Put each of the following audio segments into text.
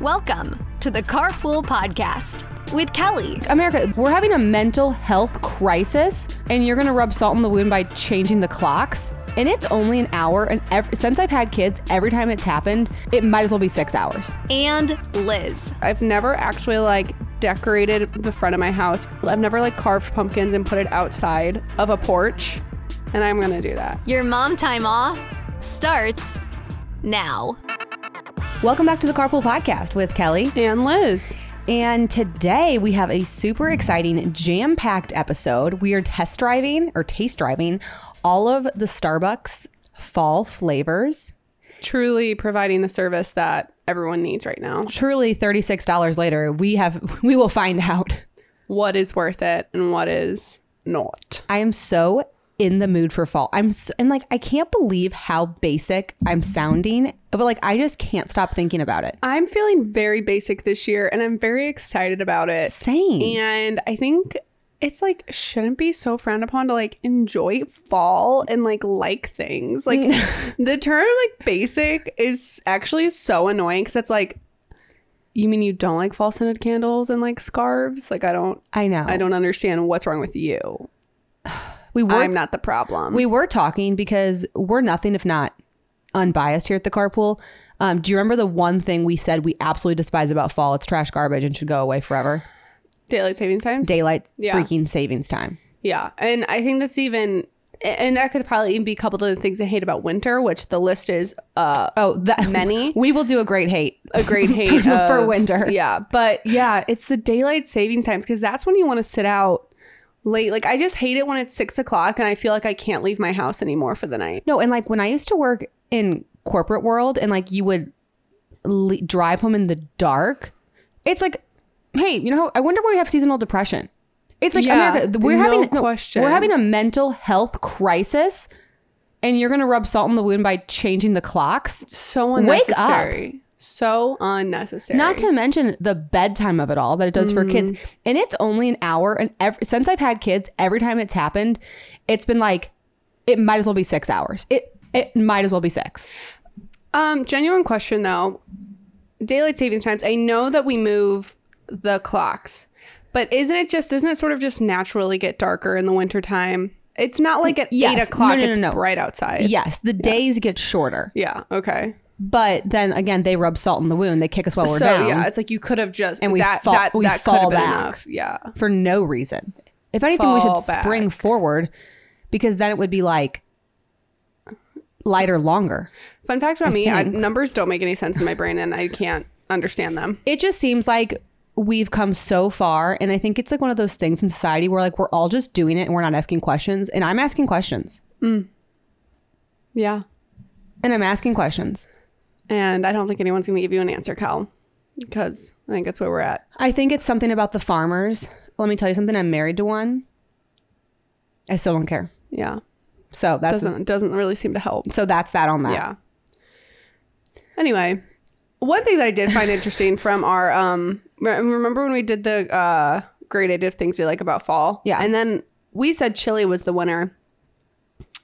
Welcome to the Carpool Podcast with Kelly. America, we're having a mental health crisis, and you're gonna rub salt in the wound by changing the clocks. And it's only an hour, and every, since I've had kids, every time it's happened, it might as well be six hours. And Lizz. I've never actually like decorated the front of my house. I've never like carved pumpkins and put it outside of a porch, and I'm gonna do that. Your mom time off starts now. Welcome back to the Carpool Podcast with Kelly. And Lizz. And today we have a super exciting, jam packed episode. We are test driving or taste driving all of the Starbucks fall flavors. Truly providing the service that everyone needs right now. Truly, $36 later, we have we will find out. What is worth it and what is not. I am so in the mood for fall. I'm so, and like I can't believe how basic I'm sounding, but like I just can't stop thinking about it. I'm feeling very basic this year and I'm very excited about it. Same. And I think it's like shouldn't be so frowned upon to like enjoy fall and like like things. Like the term like basic is actually so annoying because it's like you mean you don't like fall scented candles and like scarves? Like I don't I know. I don't understand what's wrong with you. We were I'm not the problem. we were talking because we're nothing if not unbiased here at the carpool. Um, do you remember the one thing we said we absolutely despise about fall? It's trash garbage and should go away forever. Daylight savings time. Daylight Yeah. freaking savings time. Yeah, and I think that's even, and that could probably even be coupled to the things I hate about winter, which the list is uh, Oh, that Many? We will do a great hate. a great hate For of- winter. Yeah, but yeah, it's the daylight savings times because that's when you want to sit out late. Like I just hate it when it's six o'clock and I feel like I can't leave my house anymore for the night. No, and like when I used to work in corporate world and like you would le- drive home in the dark, it's like, hey, you know, I wonder why we have seasonal depression. It's like Yeah, America, we're no having no, question. we're having a mental health crisis, and you're gonna rub salt in the wound by changing the clocks. So Wake up. So unnecessary. Not to mention the bedtime of it all that it does for kids, Mm. and it's only an hour. And every, since I've had kids, every time it's happened, it's been like it might as well be six hours. It it might as well be six. Um, genuine question though. Daylight savings times. I know that we move the clocks, but isn't it just doesn't it sort of just naturally get darker in the wintertime? It's not like at Yes. eight o'clock No, no, no, it's bright outside. Yes, the days get shorter, Yeah. Okay. But then again, they rub salt in the wound. They kick us while we're so down yeah, it's like you could have just And we that fall- that we that fall back. enough. Yeah. for no reason. If anything, we should back. spring forward because then it would be like lighter longer. Fun fact about me: I, numbers don't make any sense in my brain, and I can't understand them. It just seems like we've come so far, and I think it's like one of those things in society where like we're all just doing it and we're not asking questions. And I'm asking questions, mm. Yeah. and I'm asking questions. And I don't think anyone's going to give you an answer, Cal, because I think that's where we're at. I think it's something about the farmers. Let me tell you something. I'm married to one. I still don't care. Yeah. So that Doesn't doesn't really seem to help. so that's that on that. Yeah. Anyway, one thing that I did find interesting from our um remember when we did the uh gradative things we like about fall? Yeah. And then we said chili was the winner.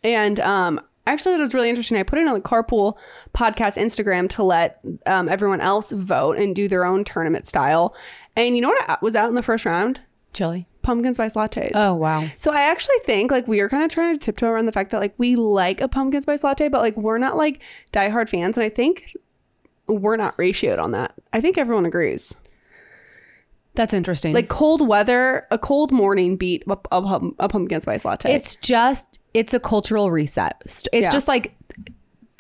And um actually that was really interesting. I put it on the carpool podcast Instagram to let um, everyone else vote and do their own tournament style. And you know what was out in the first round? Chili. Pumpkin spice lattes. Oh wow. So I actually think like we are kind of trying to tiptoe around the fact that like we like a pumpkin spice latte, but like we're not like diehard fans, and I think we're not ratioed on that. I think everyone agrees. That's interesting. Like cold weather, a cold morning beat a, a, a pumpkin spice latte. It's just it's a cultural reset. It's Yeah. just like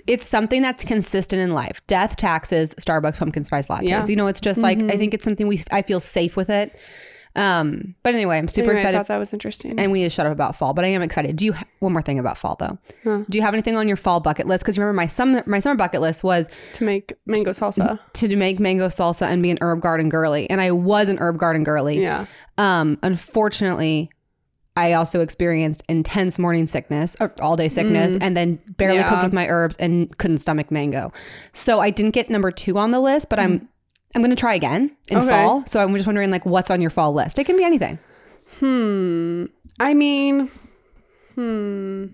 it's something that's consistent in life. Death, taxes, Starbucks pumpkin spice lattes. Yeah. Mm-hmm. You know, it's just like I think it's something we I feel safe with it. Um, but anyway, I'm super Anyway, I excited. thought that was interesting. and we just shut up about fall, but I am excited. Do you ha- one more thing about fall though? Do you have anything on your fall bucket list? Because remember, my summer my summer bucket list was to make mango salsa. to make mango salsa and be an herb garden girly, and I was an herb garden girly. Yeah. Um, unfortunately, I also experienced intense morning sickness, or all day sickness, and then barely Mm. Yeah. cooked with my herbs and couldn't stomach mango. So I didn't get number two on the list, but I'm I'm gonna try again in Okay. fall. So I'm just wondering, like, what's on your fall list? It can be anything. Hmm. I mean, hmm.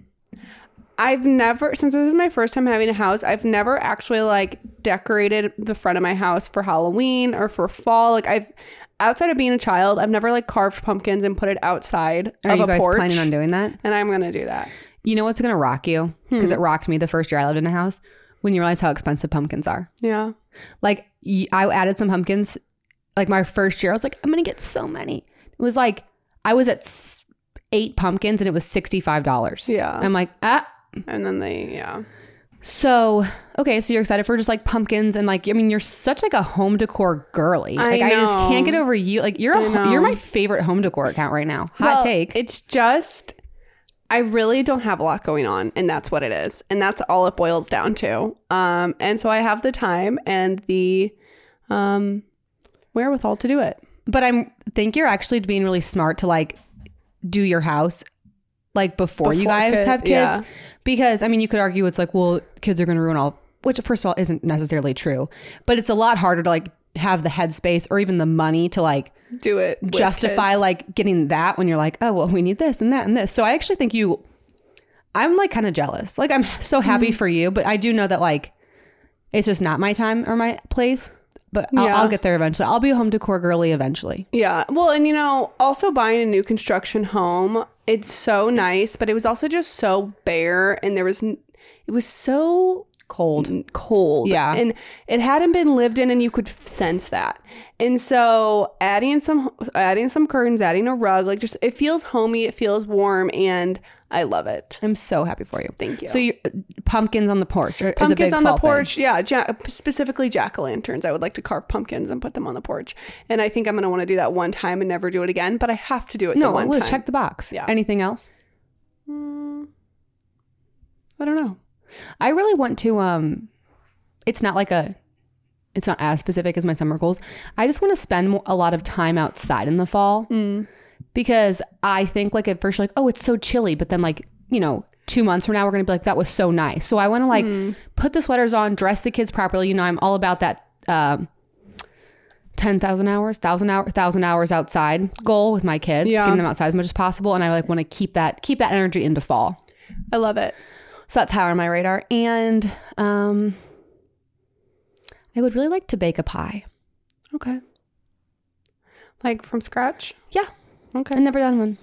I've never, since this is my first time having a house, I've never actually like decorated the front of my house for Halloween or for fall. Like I've, outside of being a child, I've never like carved pumpkins and put it outside Are of you a guys porch. planning on doing that? and I'm gonna do that. You know what's gonna rock you Hmm. because it rocked me the first year I lived in a house when you realize how expensive pumpkins are. Yeah. Like I added some pumpkins. Like my first year, I was like, I'm gonna get so many. It was like I was at eight pumpkins and it was sixty five dollars. Yeah. I'm like, ah. And then they, yeah. So okay, so you're excited for just like pumpkins and like I mean you're such like a home decor girly. I like I just can't get over you. Like you're a, I you're my favorite home decor account right now. Hot Well, take. It's just I really don't have a lot going on, and that's what it is, and that's all it boils down to. Um, and so I have the time and the um wherewithal to do it. But I'm think you're actually being really smart to like do your house like before, you guys kid- have kids. yeah. Because I mean you could argue it's like, well, kids are gonna ruin all which first of all isn't necessarily true. But it's a lot harder to like have the headspace or even the money to like Do it. justify kids. like getting that when you're like, oh well, we need this and that and this. So I actually think you I'm like kind of jealous. Like I'm so happy Mm-hmm. for you, but I do know that like it's just not my time or my place. But I'll, Yeah. I'll get there eventually. I'll be home decor girly eventually. Yeah. Well, and you know, also buying a new construction home, it's so nice, but it was also just so bare and there was it was so Cold. cold. Yeah. And it hadn't been lived in and you could sense that. And so adding some adding some curtains, adding a rug, like just it feels homey, it feels warm and I love it. I'm so happy for you. Thank you. So you pumpkins on the porch are- is a Pumpkins on the fall thing. porch, yeah. Ja- specifically jack o' lanterns. I would like to carve pumpkins and put them on the porch, and I think I'm gonna want to do that one time and never do it again. But I have to do it the No, one Lizz, time. check the box. Yeah. Anything else? Mm, I don't know. I really want to. Um, it's not like a. It's not as specific as my summer goals. I just want to spend a lot of time outside in the fall Mm. because I think like at first like, oh, it's so chilly, but then like you know. Two months from now, we're gonna be like, that was so nice. So I want to like Mm. put the sweaters on, dress the kids properly. You know, I'm all about that um, ten thousand hours, thousand hour, thousand hours outside goal with my kids, Yeah. getting them outside as much as possible. And I like want to keep that keep that energy into fall. I love it. So that's high on my radar. And um, I would really like to bake a pie. Okay. Like from scratch. Yeah, Okay. I've never done one.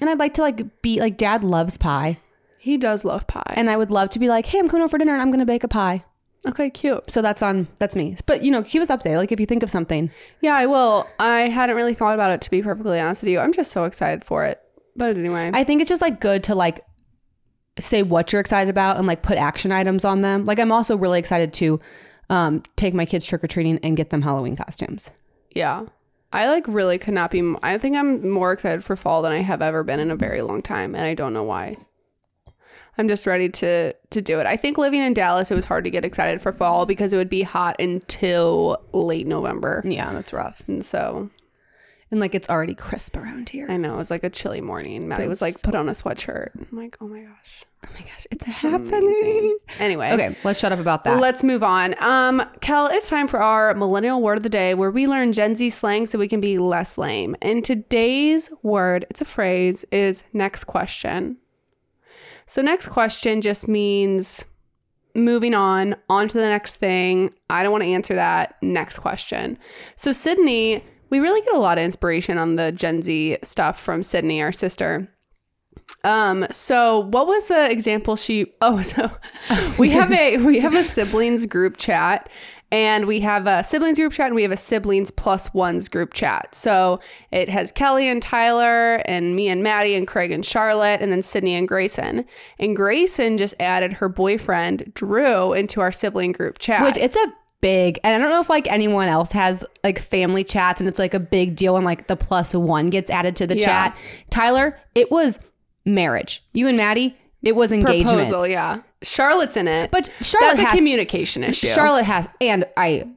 And I'd like to like be like dad loves pie. He does love pie. And I would love to be like, hey, I'm coming over for dinner and I'm gonna bake a pie. okay, cute. So that's on that's me. But you know, keep us updated. Like if you think of something. Yeah, I will. I hadn't really thought about it to be perfectly honest with you. I'm just so excited for it. But anyway, I think it's just like good to like say what you're excited about and like put action items on them. Like I'm also really excited to um, take my kids trick or treating and get them Halloween costumes. yeah. I like really could not be. m- I think I'm more excited for fall than I have ever been in a very long time, and I don't know why. I'm just ready to to do it. I think living in Dallas, it was hard to get excited for fall because it would be hot until late November, Yeah, that's rough. and so And like it's already crisp around here. I know it was like a chilly morning. Maddie was like, "Put on a sweatshirt." I'm like, "Oh my gosh." Oh my gosh, it's Amazing. happening. Anyway, Okay, let's shut up about that. Let's move on. Um, Kel, it's time for our millennial word of the day where we learn Gen Z slang so we can be less lame. And today's word, it's a phrase, is next question. So, next question just means moving on, on to the next thing. I don't want to answer that. Next question. So, Sydney, we really get a lot of inspiration on the Gen Z stuff from Sydney, our sister. Um, so what was the example she oh so we have a we have a siblings group chat and we have a siblings group chat and we have a siblings plus ones group chat. So it has Kelly and Tyler and me and Maddie and Craig and Charlotte and then Sydney and Grayson. And Grayson just added her boyfriend Drew into our sibling group chat. Which it's a big. And I don't know if like anyone else has like family chats and it's like a big deal when like the plus one gets added to the Yeah. chat. Tyler, it was marriage. You and Maddie, it was engagement. Proposal, yeah. Charlotte's in it. But Charlotte that's a has communication issue. Charlotte has, and I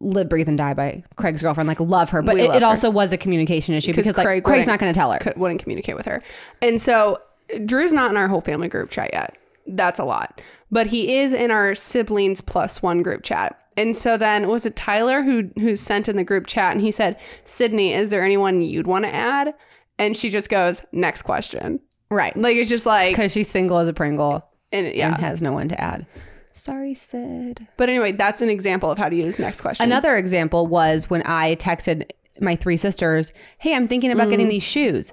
live, breathe, and die by Craig's girlfriend. Like love her, but We it, it her. also was a communication issue because like Craig's not going to tell her. could, wouldn't communicate with her. And so Drew's not in our whole family group chat yet. That's a lot. But he is in our siblings plus one group chat. And so then was it Tyler who who sent in the group chat and he said, Sydney, is there anyone you'd want to add? And she just goes, next question. Right, Like it's just like because she's single as a Pringle and and has no one to add. Sorry, Sid. But anyway, that's an example of how to use next question. Another example was when I texted my three sisters, "Hey, I'm thinking about Mm. getting these shoes,"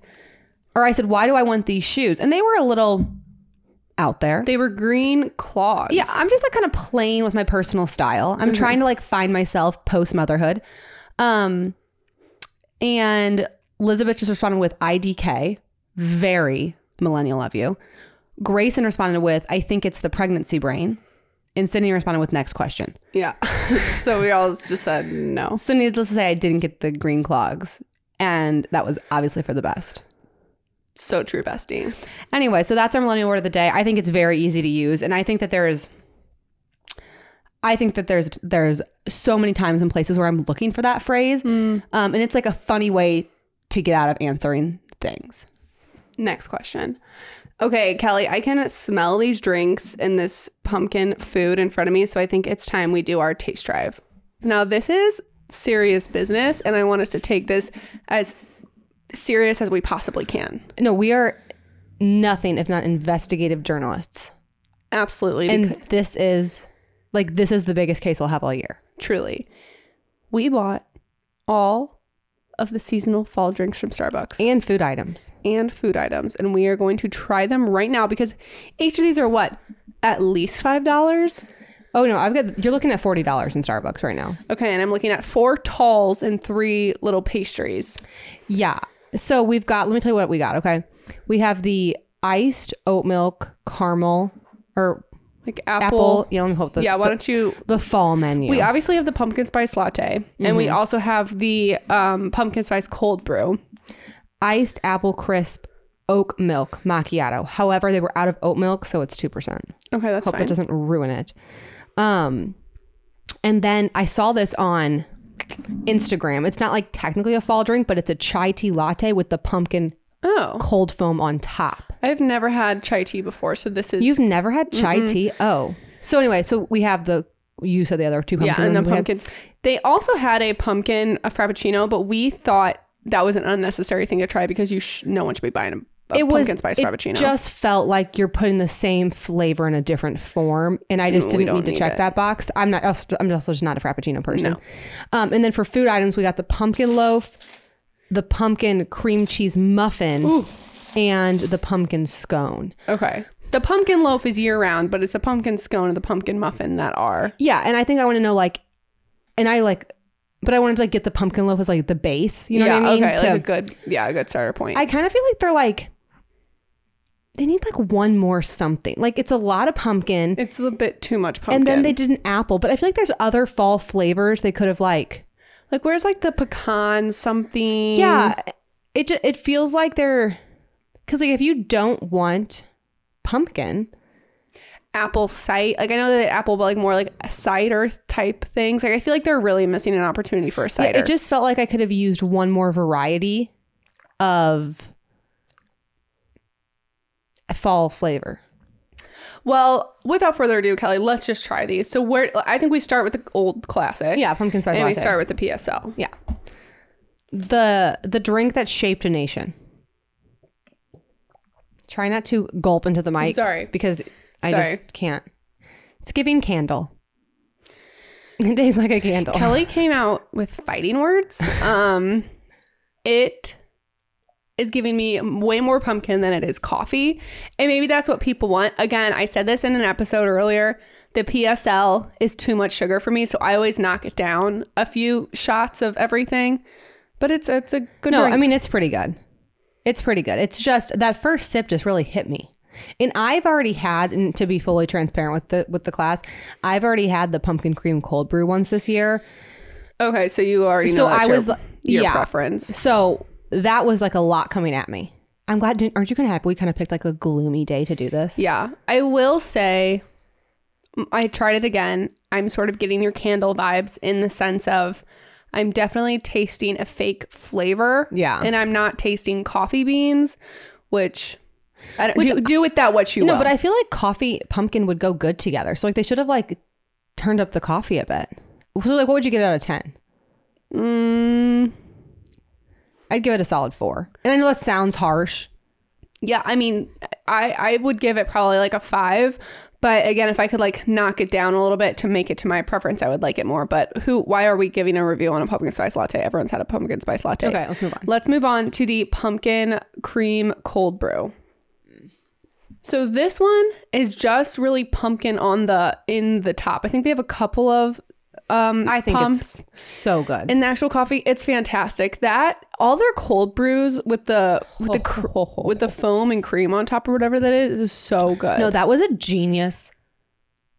or I said, "Why do I want these shoes?" And they were a little out there. they were green claws. Yeah, I'm just like kind of playing with my personal style. I'm trying to like find myself post motherhood. Um and Elizabeth just responded with IDK, very millennial of you. Grayson responded with I think it's the pregnancy brain. And Sydney responded with next question. Yeah. so we all just said no. So needless to say, I didn't get the green clogs. And that was obviously for the best. So true, bestie. Anyway, so that's our millennial word of the day. I think it's very easy to use, and I think that there is. I think that there's there's so many times and places where I'm looking for that phrase, um, and it's like a funny way to get out of answering things. Next question. Okay, Kelly, I can smell these drinks and this pumpkin food in front of me, so I think it's time we do our taste drive. Now, this is serious business, and I want us to take this as serious as we possibly can. No, we are nothing if not investigative journalists, Absolutely. and this is like this is the biggest case we'll have all year. truly. We bought all of the seasonal fall drinks from Starbucks. And food items. and food items, and we are going to try them right now because each of these are what at least five dollars. Oh no, I've got you're looking at forty dollars in Starbucks right now. Okay, and I'm looking at four talls and three little pastries. Yeah. So we've got, let me tell you what we got, okay? We have the iced oat milk caramel or Like apple. apple. yeah, let me hope the, yeah, why the, don't you? the fall menu. We obviously have the pumpkin spice latte, and we also have the um, pumpkin spice cold brew. iced apple crisp oat milk macchiato. However, they were out of oat milk, so it's 2%. Okay, that's Hope fine. that doesn't ruin it. Um, and then I saw this on Instagram. It's not like technically a fall drink, but it's a chai tea latte with the pumpkin oh, cold foam on top. I've never had chai tea before, so this is You've never had chai tea? Oh. So anyway, so we have the you said the other two pumpkin yeah, and the we had. pumpkins. They also had a pumpkin a frappuccino, but we thought that was an unnecessary thing to try because you sh- no one should be buying a, a It was pumpkin spice it frappuccino. just felt like you're putting the same flavor in a different form, and I just Mm, didn't need to need check it. that box. I'm not. I'm also just not a frappuccino person. No. Um, and then for food items, we got the pumpkin loaf, the pumpkin cream cheese muffin, and the pumpkin scone. Okay. The pumpkin loaf is year round, but it's the pumpkin scone and the pumpkin muffin that are. Yeah, and I think I want to know like, and I like, but I wanted to like get the pumpkin loaf as like the base. You know yeah, what I mean? okay, To- like a good, yeah, a good starter point. I kind of feel like they're like they need like one more something. Like it's a lot of pumpkin, it's a bit too much pumpkin. and then they did an apple. But I feel like there's other fall flavors they could have like. like, where's like the pecan something? Yeah, it just, it feels like they're because like if you don't want pumpkin, apple cider. Like I know that apple, but like more like cider type things. Like I feel like they're really missing an opportunity for a yeah, cider. it just felt like I could have used one more variety of fall flavor. well, without further ado, Kelly, let's just try these. So where I think we start with the old classic. Yeah, pumpkin spice and we start with the PSL. Yeah. The the drink that shaped a nation. Try not to gulp into the mic. Sorry. Because I Sorry. just can't. It's giving candle. It tastes like a candle. Kelly came out with fighting words. Um, it is giving me way more pumpkin than it is coffee. And maybe that's what people want. Again, I said this in an episode earlier. The PSL is too much sugar for me, so I always knock it down a few shots of everything. But it's it's a good no, drink. I mean it's pretty good. It's pretty good. It's just that first sip just really hit me. And I've already had, and to be fully transparent with the with the class, I've already had the pumpkin cream cold brew ones this year. Okay, so you already know So I was- your yeah. preference. So that was like a lot coming at me. I'm glad. Didn't, aren't you kind of happy we kind of picked like a gloomy day to do this? Yeah, I will say, I tried it again. I'm sort of getting your candle vibes in the sense of I'm definitely tasting a fake flavor. Yeah. and I'm not tasting coffee beans, which I don't do, do with that what you want. No, will. but I feel like coffee pumpkin would go good together. So like they should have like turned up the coffee a bit. So like, what would you give it out of ten? Mm, I'd give it a solid four. And I know that sounds harsh. yeah, I mean, I I would give it probably like a five. But again, if I could like knock it down a little bit to make it to my preference, I would like it more. But who? Why are we giving a review on a pumpkin spice latte? Everyone's had a pumpkin spice latte. Okay, let's move on. Let's move on to the pumpkin cream cold brew. So this one is just really pumpkin on the in the top. I think they have a couple of um I think pumps it's so good. in the actual coffee. It's fantastic. That all their cold brews with the with the cr- with the foam and cream on top or whatever that is is so good. no, that was a genius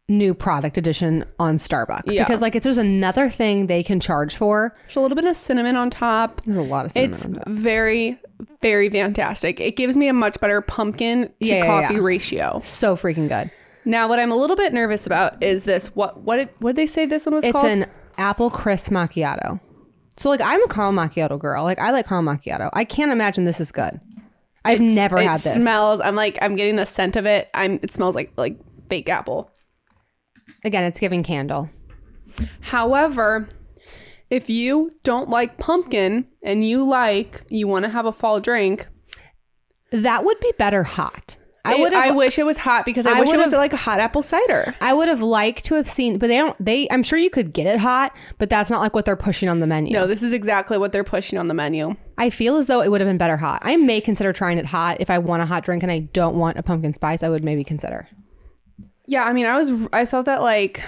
new product addition on Starbucks Yeah. because like it's there's another thing they can charge for. There's a little bit of cinnamon on top. There's a lot of cinnamon. It's very very fantastic. It gives me a much better pumpkin to yeah, coffee yeah. ratio. so freaking good. Now, what I'm a little bit nervous about is this. What what did what did they say this one was called? It's called? an apple crisp macchiato. So like I'm a caramel macchiato girl. Like I like caramel macchiato. I can't imagine this is good. I've It's- never it had this. Smells. I'm like I'm getting the scent of it. I'm. It smells like like fake apple. Again, it's giving candle. However, if you don't like pumpkin and you like you want to have a fall drink, That would be better hot. I would I wish it was hot because I, I wish it was like a hot apple cider. I would have liked to have seen, but they don't. They, I'm sure you could get it hot, but that's not like what they're pushing on the menu. No, this is exactly what they're pushing on the menu. I feel as though it would have been better hot. I may consider trying it hot if I want a hot drink and I don't want a pumpkin spice. I would maybe consider. Yeah, I mean, I was I thought that like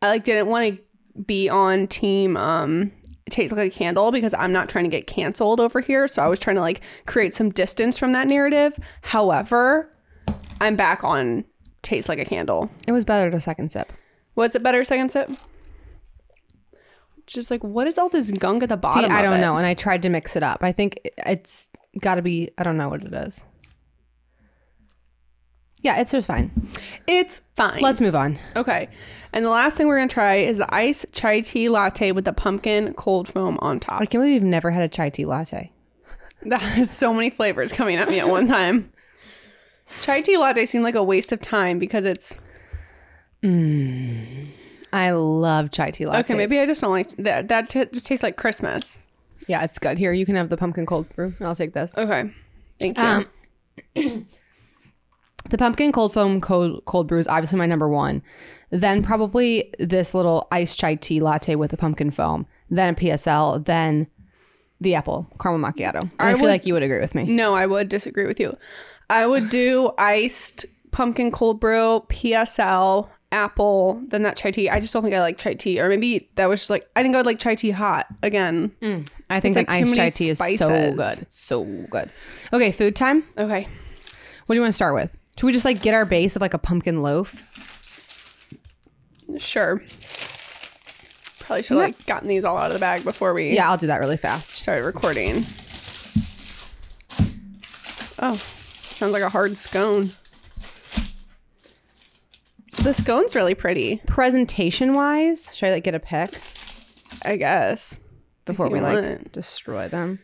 I like didn't want to be on team um tastes like a candle because I'm not trying to get canceled over here, so I was trying to like create some distance from that narrative. However, I'm back on tastes like a candle. It was better to second sip. Was it better second sip? Just like what is all this gunk at the bottom? See. I don't it? know, and I tried to mix it up. I think it's got to be. I don't know what it is. Yeah, it's just fine. It's fine. Let's move on. okay. And the last thing we're gonna try is the ice chai tea latte with the pumpkin cold foam on top. I can't believe you've never had a chai tea latte. That has so many flavors coming at me at one time. Chai tea latte seemed like a waste of time because it's I love chai tea latte. okay. Maybe I just don't like that. That t- just tastes like Christmas. Yeah, it's good. Here, you can have the pumpkin cold brew. I'll take this. Okay, thank you. Um, The pumpkin cold foam cold, cold brew is obviously my number one. Then probably this little iced chai tea latte with the pumpkin foam. Then a PSL. Then the apple caramel macchiato. And I, I feel would- like you would agree with me. no, I would disagree with you. I would do iced pumpkin cold brew, PSL, apple, then that chai tea. I just don't think I like chai tea, or maybe that was just like I think I would like chai tea hot again. Mm, I think that like too iced chai tea is so good. It's so good. Okay, food time. Okay, What do you want to start with? Should we just like get our base of like a pumpkin loaf? sure. Probably should have like gotten these all out of the bag before we Yeah, I'll do that really fast. started recording. Oh, sounds like a hard scone. The scone's really pretty, Presentation wise, should I like get a pick I guess. before we like want. destroy them?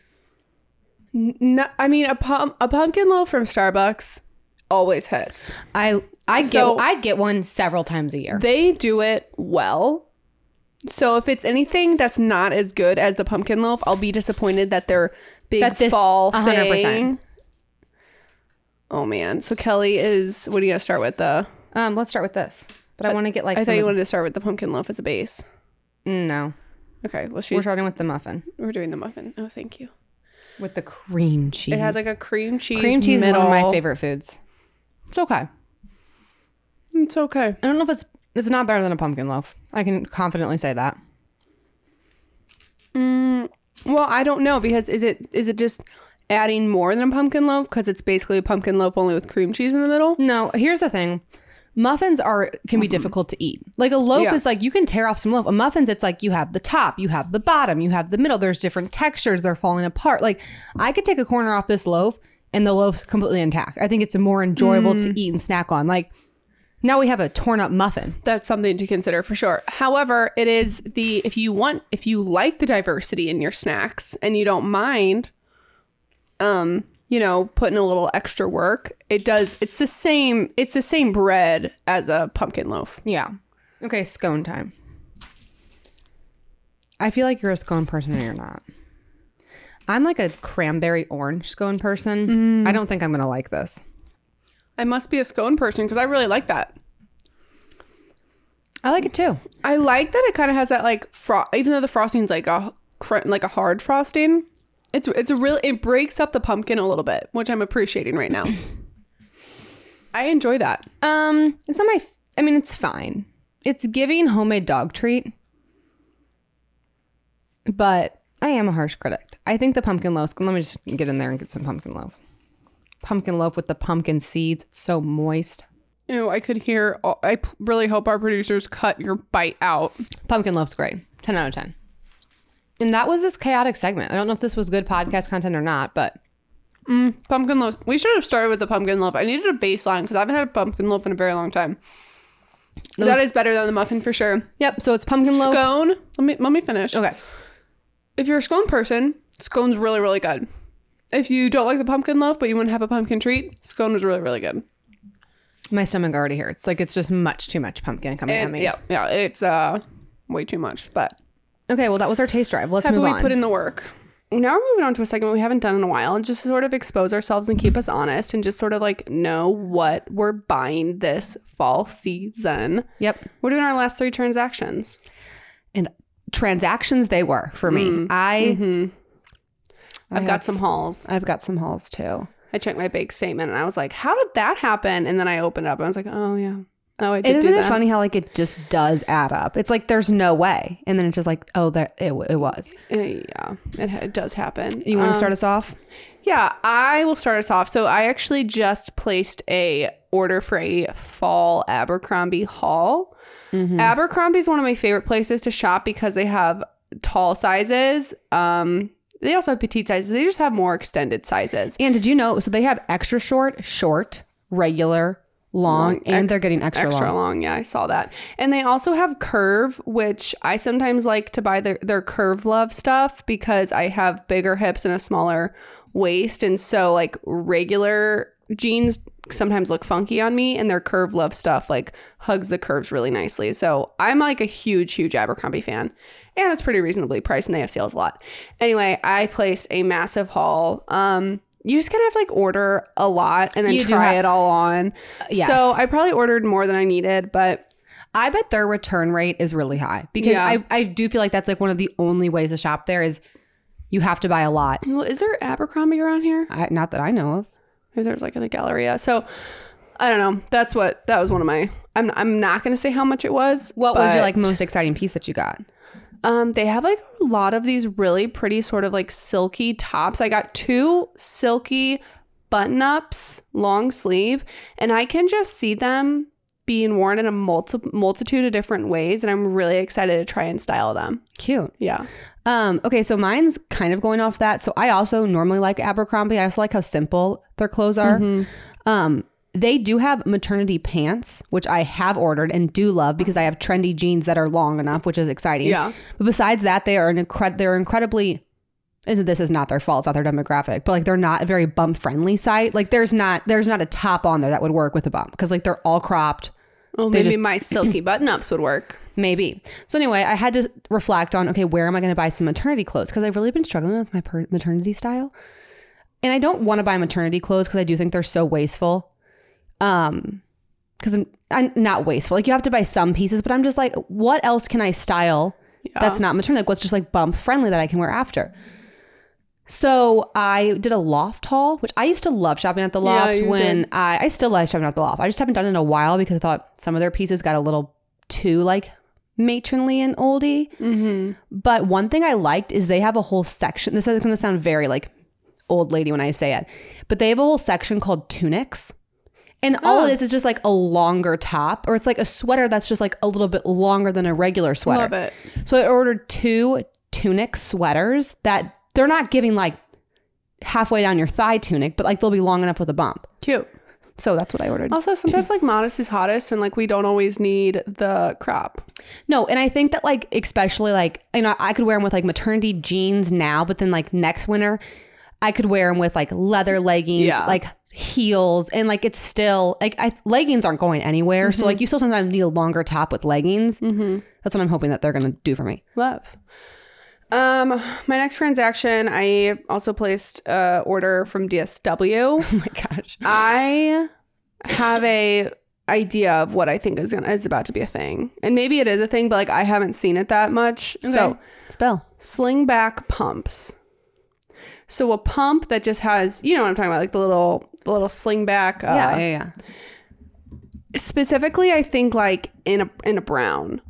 No, I mean a pum- a pumpkin loaf from Starbucks always hits. I I get So- I get one several times a year. They do it well. So if it's anything that's not as good as the pumpkin loaf, I'll be disappointed that their big That this- fall 100%. thing. Oh man! So Kelly is. What are you gonna start with? The Um, let's start with this. But I want to get like I thought you wanted to start with the pumpkin loaf as a base. no. Okay, well she's. We're starting with the muffin we're doing the muffin. Oh, thank you. with the cream cheese. It has like a cream cheese. cream cheese is middle. one of my favorite foods. It's okay. It's okay. I don't know if it's it's not better than a pumpkin loaf. I can confidently say that. Well, I don't know because is it is it just adding more than a pumpkin loaf because it's basically a pumpkin loaf only with cream cheese in the middle. No, here's the thing. Muffins are can be difficult to eat. Like a loaf Mm-hmm. Yeah. is like you can tear off some loaf. A muffins, it's like you have the top, you have the bottom, you have the middle. There's different textures. They're falling apart. Like I could take a corner off this loaf and the loaf's completely intact. I think it's more enjoyable Mm. to eat and snack on. Like now we have a torn up muffin. That's something to consider for sure. However, it is the if you want if you like the diversity in your snacks and you don't mind um, you know, putting a little extra work, it does it's the same it's the same bread as a pumpkin loaf. Yeah. Okay, scone time. I feel like you're a scone person and you're not. I'm like a cranberry orange scone person. Mm. I don't think I'm gonna like this. I must be a scone person because I really like that. I like it too. I like that it kind of has that like fro- even though the frosting's like a cr- like a hard frosting, it's it's a real it breaks up the pumpkin a little bit, which I'm appreciating right now. I enjoy that. Um, it's not my. f- I mean, it's fine. It's giving homemade dog treat, but I am a harsh critic. I think the pumpkin loaf. Let me just get in there and get some pumpkin loaf. Pumpkin loaf with the pumpkin seeds. It's so moist. Ew, I could hear. I really hope our producers cut your bite out. Pumpkin loaf's great. Ten out of ten. And that was this chaotic segment. I don't know if this was good podcast content or not, but mm, Pumpkin loaf. We should have started with the pumpkin loaf. I needed a baseline because I haven't had a pumpkin loaf in a very long time. that is better than the muffin for sure. yep. So it's pumpkin loaf. Scone. Let me let me finish. Okay. If you're a scone person, scone's really really good. If you don't like the pumpkin loaf but you want to have a pumpkin treat, scone is really really good. My stomach already hurts. Like it's just much too much pumpkin coming at And me. yeah, yeah, it's uh way too much. But Okay. Well, that was our taste drive. Let's happy move we on. put in the work. Now we're moving on to a segment we haven't done in a while, and just sort of expose ourselves and keep us honest, and just sort of like know what we're buying this fall season. yep. We're doing our last three transactions. and transactions they were for me. I I've got some hauls. I've got some hauls too. I checked my bank statement and I was like, "How did that happen?" And then I opened it up and I was like, "Oh yeah, oh I did." It isn't it funny how like it just does add up. It's like there's no way, and then it's just like oh there it, it was. Uh, yeah, it, it does happen. You want to Um, start us off? Yeah, I will start us off. So I actually just placed a order for a fall Abercrombie haul. Abercrombie is one of my favorite places to shop because they have tall sizes. Um, they also have petite sizes. They just have more extended sizes. And did you know? So they have extra short, short, regular, long, Long, and ex- they're getting extra, Extra long. long. yeah, I saw that. And they also have curve, which I sometimes like to buy their their curve love stuff because I have bigger hips and a smaller waist, and so like regular jeans sometimes look funky on me, and their curve love stuff like hugs the curves really nicely. So I'm like a huge, huge Abercrombie fan, and it's pretty reasonably priced, and they have sales a lot. Anyway, I placed a massive haul. Um. You just kind of have to like order a lot and then You try have- it all on. yes. So I probably ordered more than I needed, but I bet their return rate is really high because Yeah. I I do feel like that's like one of the only ways to shop there is you have to buy a lot. well, is there Abercrombie around here? I, not that I know of. There's like in the Galleria. So I don't know. That's what that was one of my. I'm I'm not gonna say how much it was. What was your like most exciting piece that you got? Um, they have like a lot of these really pretty sort of like silky tops. I got two silky button ups, long sleeve, and I can just see them being worn in a multi- multitude of different ways, and I'm really excited to try and style them. Cute. Yeah. Um, okay, so mine's kind of going off that. So I also normally like Abercrombie. I also like how simple their clothes are. Um, they do have maternity pants, which I have ordered and do love because I have trendy jeans that are long enough, which is exciting. Yeah. But besides that, they are an incred- they're incredibly isn't this is not their fault, it's not their demographic, but like they're not a very bump friendly site. Like there's not there's not a top on there that would work with a bump because like they're all cropped. Well, maybe just- my silky button ups would work. Maybe. So anyway, I had to reflect on okay, where am I going to buy some maternity clothes? Because I've really been struggling with my per- maternity style, and I don't want to buy maternity clothes because I do think they're so wasteful. Um, because I'm I'm not wasteful. Like you have to buy some pieces, but I'm just like, what else can I style that's not maternity? Like what's just like bump friendly that I can wear after? So I did a loft haul, which I used to love shopping at the loft you when did. I I still like shopping at the loft. I just haven't done it in a while because I thought some of their pieces got a little too like matronly and oldie. Mm-hmm. But one thing I liked is they have a whole section. This is going to sound very like old lady when I say it, but they have a whole section called tunics. And all Oh. it is is just like a longer top, or it's like a sweater that's just like a little bit longer than a regular sweater. Love it. So I ordered two tunic sweaters that they're not giving like halfway down your thigh tunic, but like they'll be long enough with a bump. Cute. So that's what I ordered. Also, sometimes like modest is hottest, and like we don't always need the crop. No, and I think that like especially like you know I could wear them with like maternity jeans now, but then like next winter I could wear them with like leather leggings, Yeah. like heels, and like it's still like I, leggings aren't going anywhere. So like you still sometimes need a longer top with leggings. Mm-hmm. That's what I'm hoping that they're gonna do for me. Love. Um, my next transaction, I also placed a order from DSW. Oh my gosh. I have a idea of what I think is gonna is about to be a thing, and maybe it is a thing, but like I haven't seen it that much. So spell. sling back pumps. So a pump that just has, you know what I'm talking about, like the little the little sling back. Uh, yeah, yeah, yeah. Specifically, I think like in a in a brown.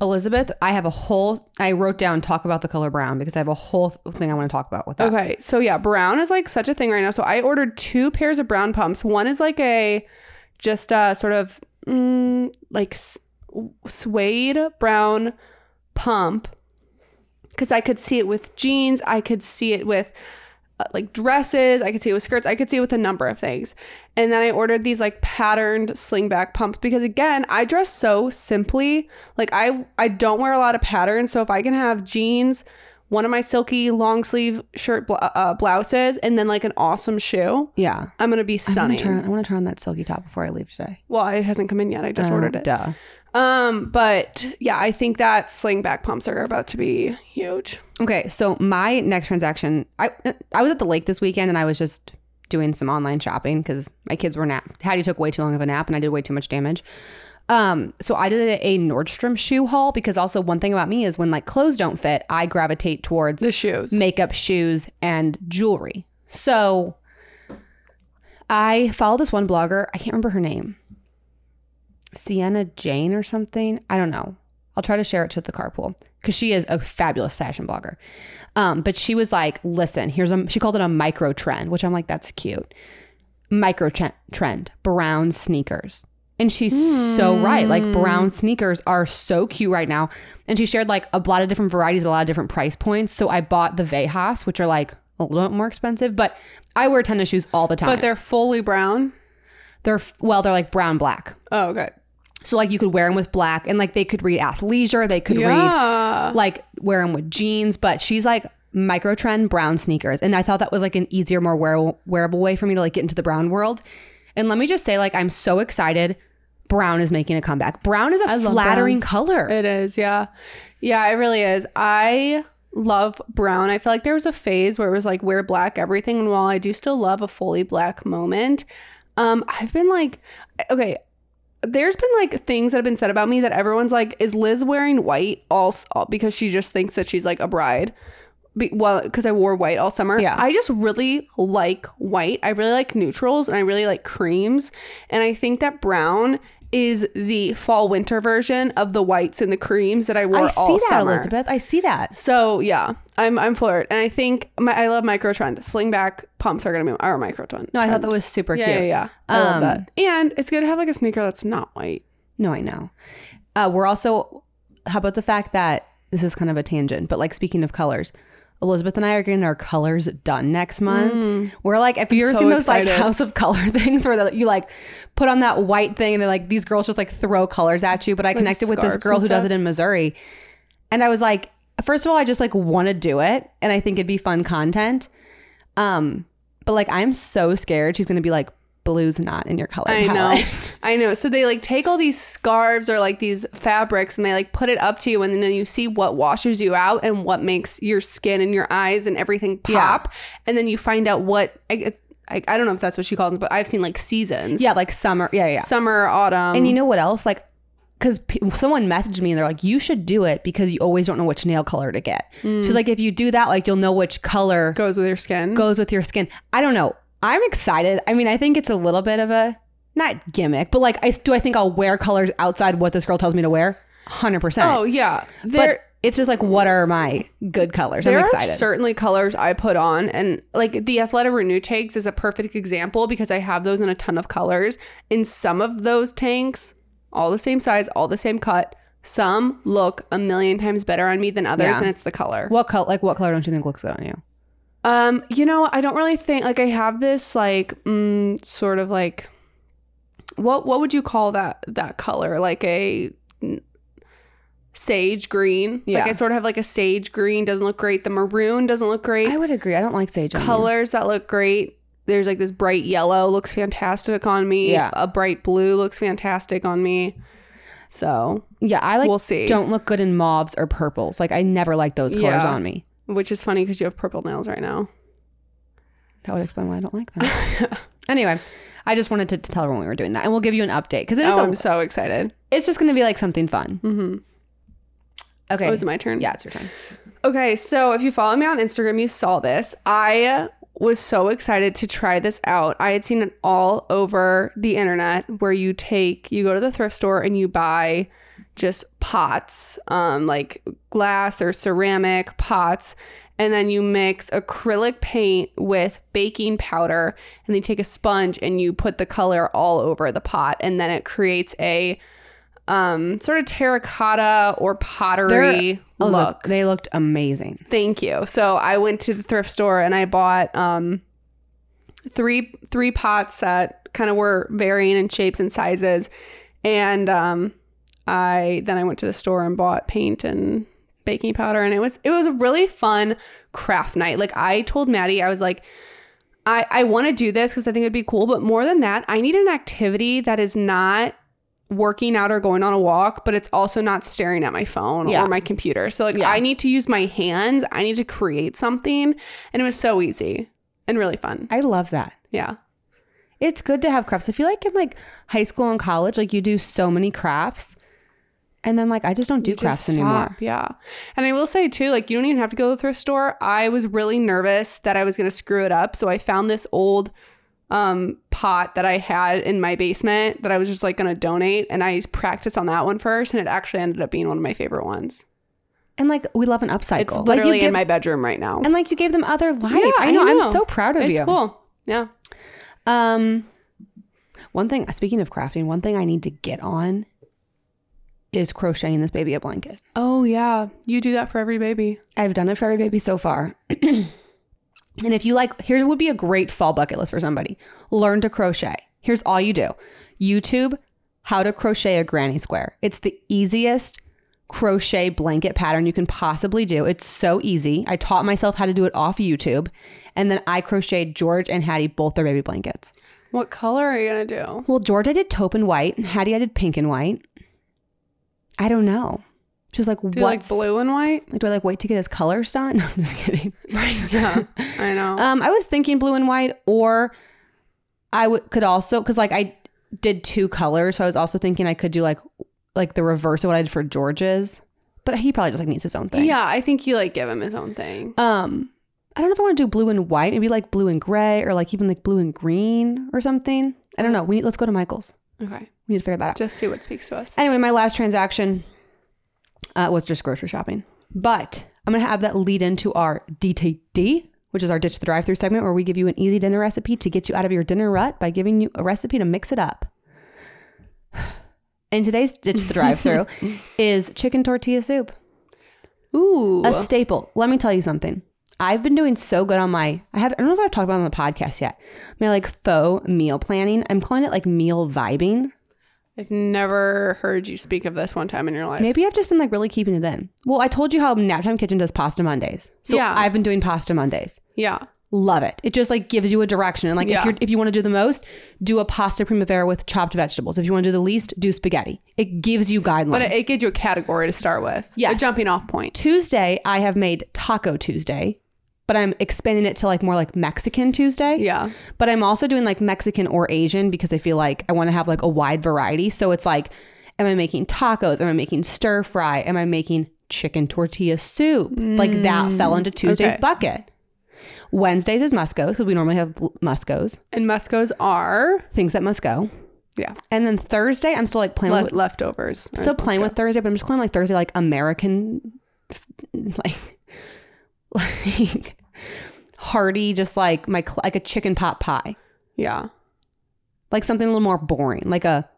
Elizabeth, I have a whole. I wrote down talk about the color brown because I have a whole thing I want to talk about with that. Okay, so yeah, brown is like such a thing right now. So I ordered two pairs of brown pumps. One is like a just a sort of mm, like suede brown pump because I could see it with jeans. I could see it with uh, like dresses. I could see it with skirts. I could see it with a number of things. And then I ordered these like patterned slingback pumps because again, I dress so simply. Like I I don't wear a lot of patterns. So if I can have jeans, one of my silky long sleeve shirt bl- uh, blouses, and then like an awesome shoe, Yeah. I'm gonna be stunning. want to try. on- I want to try on that silky top before I leave today. well, it hasn't come in yet. I just Uh, ordered it. Duh. Um, but yeah, I think that slingback pumps are about to be huge. Okay, so my next transaction, I I was at the lake this weekend and I was just doing some online shopping because my kids were nap. Hattie took way too long of a nap and I did way too much damage. Um, so I did a Nordstrom shoe haul because also one thing about me is when like clothes don't fit, I gravitate towards The shoes. makeup, shoes, and jewelry. So I follow this one blogger. I can't remember her name. Sienna Jane or something. I don't know. I'll try to share it to the carpool because she is a fabulous fashion blogger. Um, but she was like, listen, here's a, she called it a micro trend, which I'm like, that's cute. Micro tre- trend, brown sneakers. And she's so right. Like brown sneakers are so cute right now. And she shared like a lot of different varieties, a lot of different price points. So I bought the Vejas, which are like a little bit more expensive, but I wear tennis shoes all the time. but they're fully brown. they're well, they're like brown black. Oh, okay. So like you could wear them with black and like they could read athleisure, they could read like wear them with jeans, but she's like micro trend brown sneakers. And I thought that was like an easier, more wearable, wearable way for me to like get into the brown world. And let me just say, like, I'm so excited. Brown is making a comeback. Brown is a flattering color. It is, yeah. Yeah, it really is. I love brown. I feel like there was a phase where it was like wear black everything. And while I do still love a fully black moment, um, I've been like, okay, there's been like things that have been said about me that everyone's like, is Lizz wearing white all, all because she just thinks that she's like a bride? Be, well, because I wore white all summer. Yeah. I just really like white. I really like neutrals and I really like creams. And I think that brown is the fall winter version of the whites and the creams that I wore I see that, summer. Elizabeth. I see that. So yeah, I'm I'm for it, and I think my, I love micro trend. Slingback pumps are gonna be our micro trend. No, I thought that was super yeah, cute. yeah, yeah. I love Um, that, and it's good to have like a sneaker that's not white. No, I know. Uh, we're also, how about the fact that this is kind of a tangent, but like speaking of colors, Elizabeth and I are getting our colors done next month. We're like, if you've ever Mm. so seen those like. House of Color things where you like put on that white thing and then like these girls just like throw colors at you. But I connected with this girl who does it in Missouri. And I was like, first of all, I just like want to do it. And I think it'd be fun content. Um, but like, I'm so scared she's going to be like, blue's not in your color I know. I know. So they like take all these scarves or like these fabrics and they like put it up to you, and then you see what washes you out and what makes your skin and your eyes and everything pop, and then you find out what. I, I, I don't know if that's what she calls them, but I've seen like seasons. yeah, like summer. Yeah, yeah. summer, autumn. And you know what else? Like, because p- someone messaged me and they're like, you should do it because you always don't know which nail color to get. Mm. She's like, if you do that, like, you'll know which color goes with your skin. goes with your skin. I don't know. I'm excited. I mean, I think it's a little bit of a not gimmick, but like, I do I think I'll wear colors outside what this girl tells me to wear? Hundred percent. Oh yeah, there. It's just like, what are my good colors? There I'm are excited. certainly colors I put on, and like the Athleta Renew tanks is a perfect example because I have those in a ton of colors. In some of those tanks, all the same size, all the same cut. Some look a million times better on me than others, Yeah. and it's the color. what color? Like, what color don't you think looks good on you? Um, you know, I don't really think like I have this like mm, sort of like what what would you call that that color? Like a sage green. Yeah. Like I sort of have like a sage green doesn't look great. The maroon doesn't look great. I would agree. I don't like sage. Colors that look great. There's like this bright yellow looks fantastic on me. Yeah. A bright blue looks fantastic on me. So, Yeah, I like We'll see. don't look good in mauves or purples. Like I never like those colors Yeah. on me. Which is funny because you have purple nails right now. That would explain why I don't like them. anyway, I just wanted to, to tell everyone we were doing that, and we'll give you an update because it is Oh, a- I'm so excited. it's just going to be like something fun. Mm-hmm. Okay, Oh, is it my turn? yeah, it's your turn. Okay, so if you follow me on Instagram, you saw this. I was so excited to try this out. I had seen it all over the internet where you take, you go to the thrift store and you buy just pots, um, like glass or ceramic pots, and then you mix acrylic paint with baking powder, and then you take a sponge and you put the color all over the pot, and then it creates a um, sort of terracotta or pottery look. They looked amazing. Thank you. So I went to the thrift store and I bought um three three pots that kind of were varying in shapes and sizes. And um I then I went to the store and bought paint and baking powder and it was it was a really fun craft night. Like I told Maddie, I was like I, I want to do this because I think it'd be cool, but more than that, I need an activity that is not working out or going on a walk, but it's also not staring at my phone Yeah. or my computer. So like Yeah. I need to use my hands. I need to create something. And it was so easy and really fun. I love that. Yeah. It's good to have crafts. I feel like in like high school and college, like you do so many crafts, and then like I just don't do You crafts anymore. Yeah. And I will say too, like you don't even have to go to the thrift store. I was really nervous that I was gonna screw it up. So I found this old um pot that I had in my basement that I was just like gonna donate and I practiced on that one first and it actually ended up being one of my favorite ones. And like we love an upcycle. It's like literally give, in my bedroom right now. and like you gave them other life. Yeah, I I know. I'm so proud of it's you. It's cool. Yeah. Um, one thing. Speaking of crafting, one thing I need to get on is crocheting this baby a blanket. Oh yeah. You do that for every baby. I've done it for every baby so far. and if you like, here would be a great fall bucket list for somebody. Learn to crochet. Here's all you do YouTube, how to crochet a granny square. It's the easiest crochet blanket pattern you can possibly do. It's so easy. I taught myself how to do it off YouTube. And then I crocheted George and Hattie both their baby blankets. What color are you gonna do? Well, George, I did taupe and white. Hattie, I did pink and white. I don't know. Just like what like blue and white? Like, do I like wait to get his colors done? No, I'm just kidding. yeah. I know. Um, I was thinking blue and white, or I could also because like I did two colors, so I was also thinking I could do like like the reverse of what I did for George's, but he probably just like needs his own thing. yeah, I think you like give him his own thing. Um, I don't know if I want to do blue and white, maybe like blue and gray, or like even like blue and green or something. I don't know. We need, let's go to Michael's. Okay. We need to figure that out. Just see what speaks to us. Anyway, my last transaction uh, was just grocery shopping. But I'm going to have that lead into our DTD, which is our Ditch the Drive Through segment, where we give you an easy dinner recipe to get you out of your dinner rut by giving you a recipe to mix it up. And today's Ditch the Drive Through is chicken tortilla soup, Ooh. a staple. Let me tell you something. I've been doing so good on my, I have, I don't know if I've talked about it on the podcast yet, my like faux meal planning. I'm calling it like meal vibing. I've never heard you speak of this one time in your life. Maybe I've just been like really keeping it in. Well, I told you how Naptime Kitchen does pasta Mondays. So Yeah. I've been doing pasta Mondays. Yeah. Love it. It just like gives you a direction. And like if you're if you want to do the most, do a pasta primavera with chopped vegetables. If you want to do the least, do spaghetti. It gives you guidelines. But it, it gives you a category to start with. Yeah. A jumping off point. Tuesday, I have made Taco Tuesday, but I'm expanding it to like more like Mexican Tuesday. Yeah. But I'm also doing like Mexican or Asian because I feel like I want to have like a wide variety. So it's like, am I making tacos? Am I making stir fry? Am I making chicken tortilla soup? like that mm, fell into Tuesday's okay. bucket. Wednesdays is Musco's because we normally have Musco's, And Muscos are things that must go. yeah And then Thursday, I'm still like playing le- with, leftovers. still playing with Thursday, but I'm just calling like Thursday like American like like hearty, just like my cl- like a chicken pot pie, Yeah. like something a little more boring, like a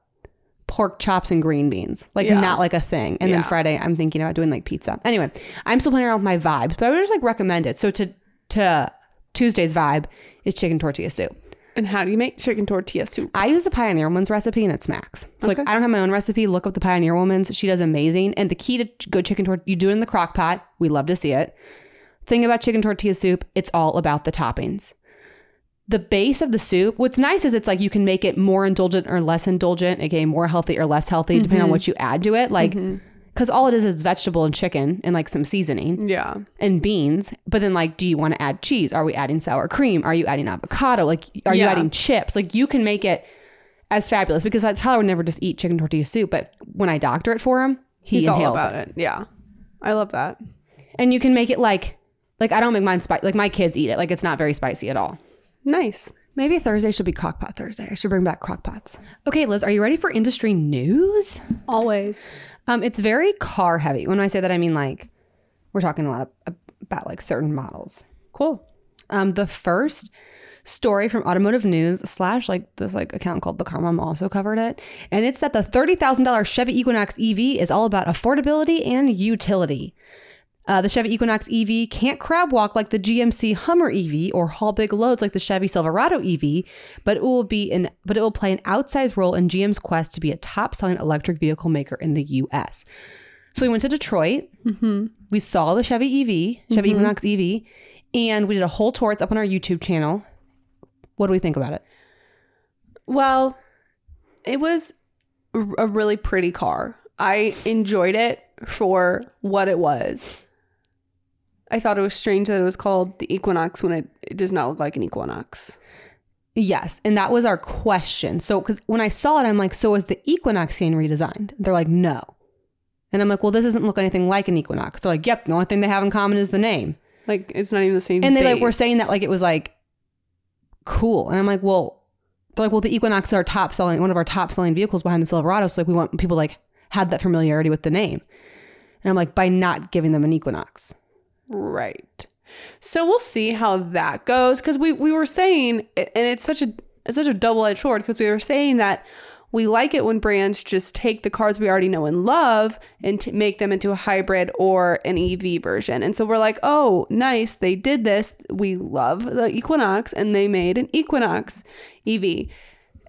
pork chops and green beans, like Yeah. not like a thing. And then Friday, I'm thinking about doing like pizza. Anyway, I'm still playing around with my vibes, but I would just like recommend it. So to to Tuesday's vibe is chicken tortilla soup. And how do you make chicken tortilla soup? I use the Pioneer Woman's recipe and it smacks. So like I don't have my own recipe. Look up the Pioneer Woman's. She does amazing. And the key to good chicken tortilla, you do it in the crock pot. We love to see it. Thing about chicken tortilla soup, it's all about the toppings. The base of the soup, what's nice is it's like you can make it more indulgent or less indulgent, aka more healthy or less healthy, depending on mm-hmm. what you add to it. Like, mm-hmm. because all it is is vegetable and chicken and like some seasoning Yeah. and beans. But then, like, do you want to add cheese? Are we adding sour cream? Are you adding avocado? Like, are you adding chips? Like, you can make it as fabulous because Tyler would never just eat chicken tortilla soup. But when I doctor it for him, he He's all inhales about it. it. Yeah. I love that. And you can make it like, like I don't make mine spicy. Like my kids eat it. Like it's not very spicy at all. Nice. Maybe Thursday should be crockpot Thursday. I should bring back crockpots. Okay, Lizz, are you ready for industry news? Always. Um, it's very car heavy. When I say that, I mean like we're talking a lot of, about like certain models. Cool. Um, the first story from Automotive News slash like this like account called The Car Mom also covered it, and it's that the thirty thousand dollars Chevy Equinox EV is all about affordability and utility. Uh, the Chevy Equinox EV can't crab walk like the GMC Hummer EV or haul big loads like the Chevy Silverado EV, but it will be an but it will play an outsized role in GM's quest to be a top-selling electric vehicle maker in the U.S. So we went to Detroit. We saw the Chevy EV, Chevy Equinox EV, and we did a whole tour. It's up on our YouTube channel. What do we think about it? Well, it was a really pretty car. I enjoyed it for what it was. I thought it was strange that it was called the Equinox when it, it does not look like an Equinox. Yes, and that was our question. So, because when I saw it, I'm like, so is the Equinox getting redesigned? They're like, no. And I'm like, well, this doesn't look anything like an Equinox. They're like, yep, the only thing they have in common is the name. Like it's not even the same. And they like were base. saying that like it was like cool. And I'm like, well, they're like, well, the Equinox is our top selling, one of our top selling vehicles behind the Silverado. So like we want people to, like have that familiarity with the name. And I'm like, by not giving them an Equinox. Right. So we'll see how that goes because we we were saying, and it's such a it's such a double edged sword because we were saying that we like it when brands just take the cars we already know and love and t- make them into a hybrid or an EV version. And so we're like, oh, nice, they did this. We love the Equinox, and they made an Equinox EV,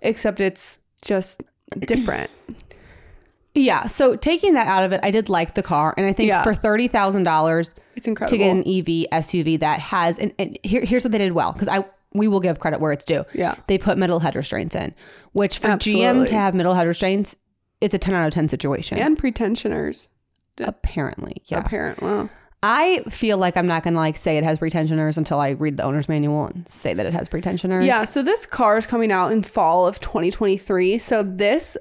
except it's just different. Yeah. So taking that out of it, I did like the car. And I think Yeah. for $30,000 It's incredible. to get an EV SUV that has, and, and here, here's what they did well, because I, we will give credit where it's due. Yeah. They put middle head restraints in, which for GM to have middle head restraints, it's a 10 out of 10 situation. and pretensioners, apparently. Yeah. apparently. Well, I feel like I'm not going to like say it has pretensioners until I read the owner's manual and say that it has pretensioners. Yeah, so this car is coming out in fall of 2023. So this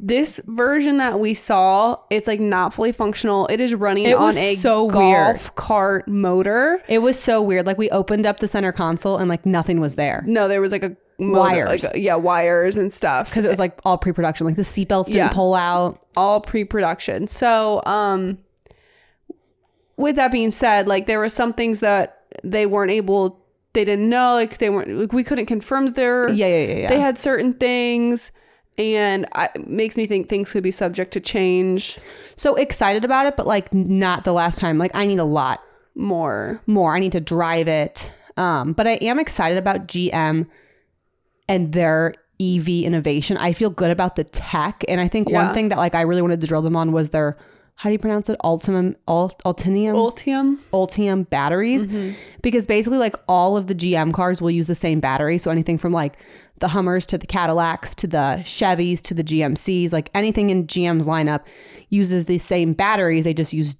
this version that we saw, it's like not fully functional. It is running It on a so golf weird. cart motor. It was so weird. Like we opened up the center console and like nothing was there No, there was like a motor, Wires. like a- yeah, wires and stuff. because it was like all pre-production. Like the seatbelts didn't Yeah. pull out. all pre-production. So, um with that being said, like there were some things that they weren't able they didn't know, like they weren't like we couldn't confirm that they're Yeah, yeah, yeah, yeah. they had certain things and I, it makes me think things could be subject to change so excited about it, but like not the last time. Like I need a lot more. more. I need to drive it. Um, but I am excited about GM and their EV innovation. I feel good about the tech, and I think Yeah. one thing that like I really wanted to drill them on was their how do you pronounce it? Ultimum, Ult, Ultinium, Ultium. Ultium batteries, because basically like all of the GM cars will use the same battery. So anything from like the Hummers to the Cadillacs to the Chevys to the GMCs, like anything in GM's lineup uses the same batteries. They just use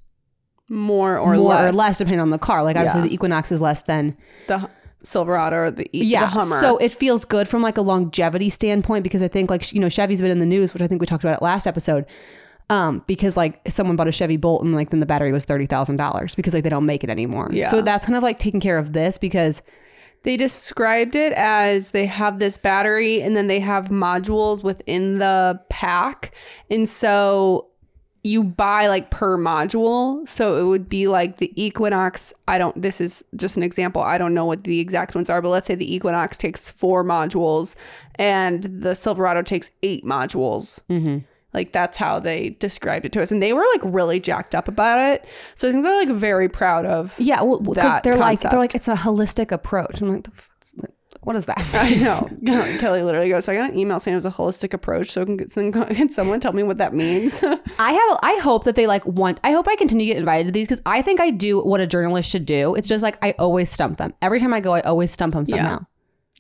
More or more less. or less depending on the car. Like obviously Yeah. the Equinox is less than The Silverado or the, E- yeah the Hummer. So it feels good from like a longevity standpoint because I think like you know Chevy's been in the news, which I think we talked about it last episode. Um, because like someone bought a Chevy Bolt and like then the battery was thirty thousand dollars because like they don't make it anymore. Yeah. So that's kind of like taking care of this because They described it as they have this battery and then they have modules within the pack. And so you buy like per module. So it would be like the Equinox. I don't, this is just an example. I don't know what the exact ones are, but let's say the Equinox takes four modules and the Silverado takes eight modules. Mm-hmm. Like that's how they described it to us. And they were like really jacked up about it. So I think they're like very proud of. Yeah, well, That they're like they're like it's a holistic approach. I'm like, the f- what is that? I know. Kelly literally goes, I got an email saying it was a holistic approach. So can, can someone tell me what that means? I have. I hope that they like want. I hope I continue to get invited to these because I think I do what a journalist should do. It's just like I always stump them every time I go. I always stump them somehow. Yeah.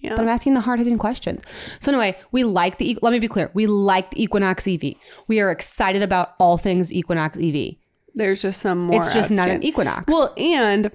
But I'm asking the hard hitting questions. So anyway, we like the. Let me be clear. We like the Equinox EV. We are excited about all things Equinox EV. There's just some more. it's just not an Equinox. Well, and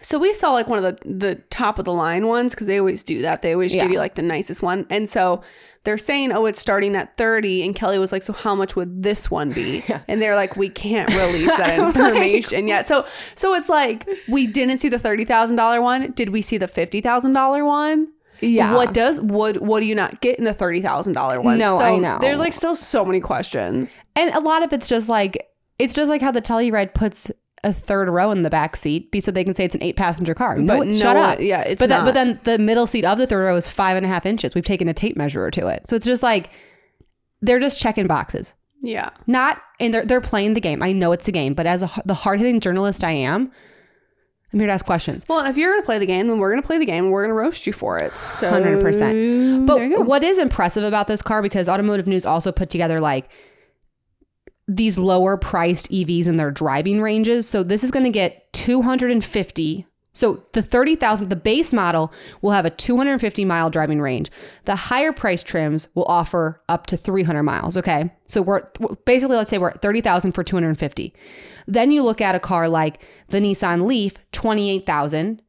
so we saw like one of the the top of the line ones because they always do that. They always Yeah. give you like the nicest one, and so they're saying, "Oh, it's starting at 30." And Kelly was like, "So how much would this one be?" And they're like, "We can't release that I'm like- information yet." So so it's like we didn't see the thirty thousand dollar one. Did we see the fifty thousand dollar one? Yeah. What does what what do you not get in the thirty thousand dollar one? No, So I know. There's like still so many questions. And a lot of it's just like it's just like how the Telluride puts a third row in the back seat be so they can say it's an eight passenger car. No, But no shut up. yeah, it's but then, but then the middle seat of the third row is five and a half inches. We've taken a tape measure to it, so it's just like they're just checking boxes. Yeah. Not and they're they're playing the game. I know it's a game, but as a, the hard hitting journalist I am, I'm here to ask questions. Well, if you're gonna play the game, then we're gonna play the game and we're gonna roast you for it. So 100%. But there you go. what is impressive about this car, because Automotive News also put together like these lower priced EVs in their driving ranges. So this is going to get 250. So the 30,000, the base model will have a 250 mile driving range. The higher price trims will offer up to 300 miles. Okay. So we're basically, let's say we're at 30,000 for 250. Then you look at a car like the Nissan Leaf, 28,000,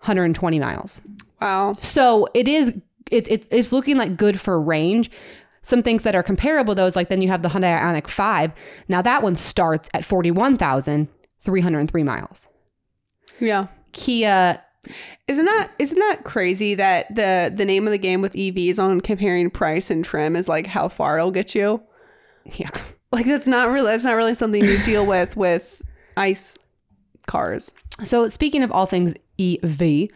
120 miles. Wow. So it is it, it it's looking like good for range. Some things that are comparable though is like then you have the Hyundai Ioniq 5. Now that one starts at 41,303 miles. Yeah. Kia Isn't that isn't that crazy that the the name of the game with EVs on comparing price and trim is like how far it'll get you? yeah. Like that's not really that's not really something you deal with with ice cars. So speaking of all things EV,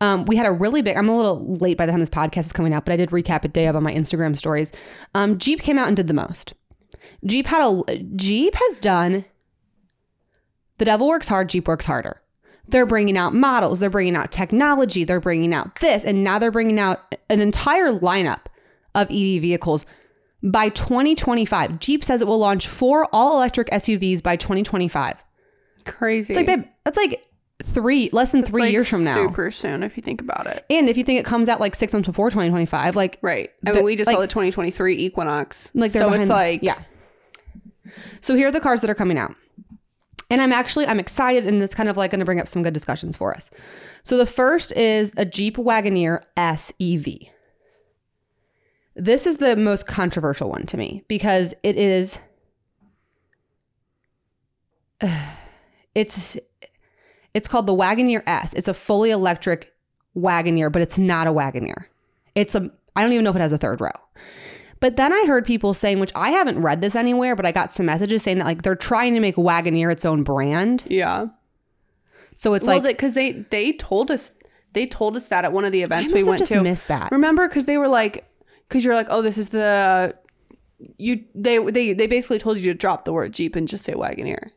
um, we had a really big. I'm a little late by the time this podcast is coming out, but I did recap a day of on my Instagram stories. Um, Jeep came out and did the most. Jeep had a Jeep has done. The devil works hard. Jeep works harder. They're bringing out models. They're bringing out technology. They're bringing out this, and now they're bringing out an entire lineup of EV vehicles. By 2025, Jeep says it will launch four all electric SUVs by 2025. Crazy. It's like, babe, that's like three, less than three like, years from now. Super soon if you think about it. And if you think it comes out like six months before 2025, like, Right. I The- mean, we just saw the 2023 Equinox. like so behind- it's like yeah. So here are the cars that are coming out. And I'm actually I'm excited and it's kind of like going to bring up some good discussions for us. So the first is a Jeep Wagoneer SEV. This is the most controversial one to me because it is it's it's called the Wagoneer S. It's a fully electric Wagoneer, but it's not a Wagoneer. It's a I don't even know if it has a third row. But then I heard people saying, which I haven't read this anywhere, but I got some messages saying that like they're trying to make Wagoneer its own brand. yeah. So it's well, like because they they told us they told us that at one of the events we went just to. missed that. Remember, because they were like, because you're like, oh, this is the you. They they they basically told you to drop the word Jeep and just say Wagoneer.